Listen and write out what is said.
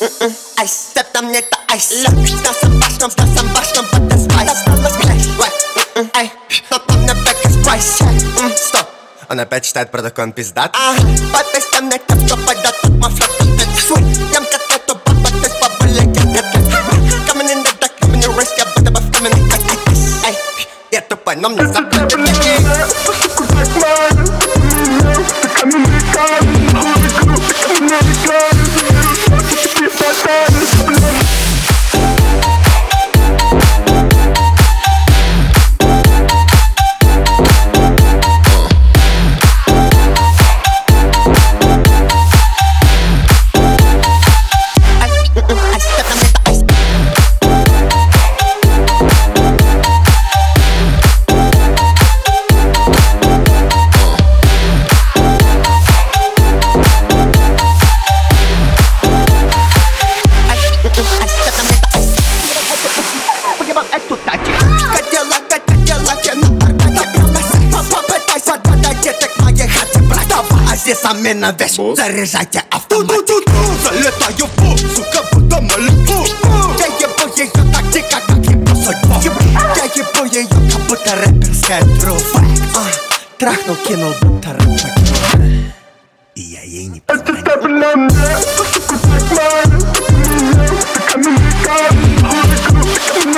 на мне это айс Стасом башнем, стасом башнем, под спайс Эй, что там на бэк из прайс Стоп, он опять читает протокол, он пиздат Ага, по песням на тем, кто пойдет, тут мой флот Свой, ям котлету, ты с бабулей, я котлет Coming in the dark, coming in risk, я буду бы в каменный Эй, я тупой, но мне заплатят Давай, а здесь замена вещь Заряжайте автомат Залетаю в пул, сука, буду малюку Я ебу ее так дико, как ебу судьбу Я ебу ее, как будто рэперская труба А, Трахнул, кинул, будто рэпер И я ей не позвонил Uh.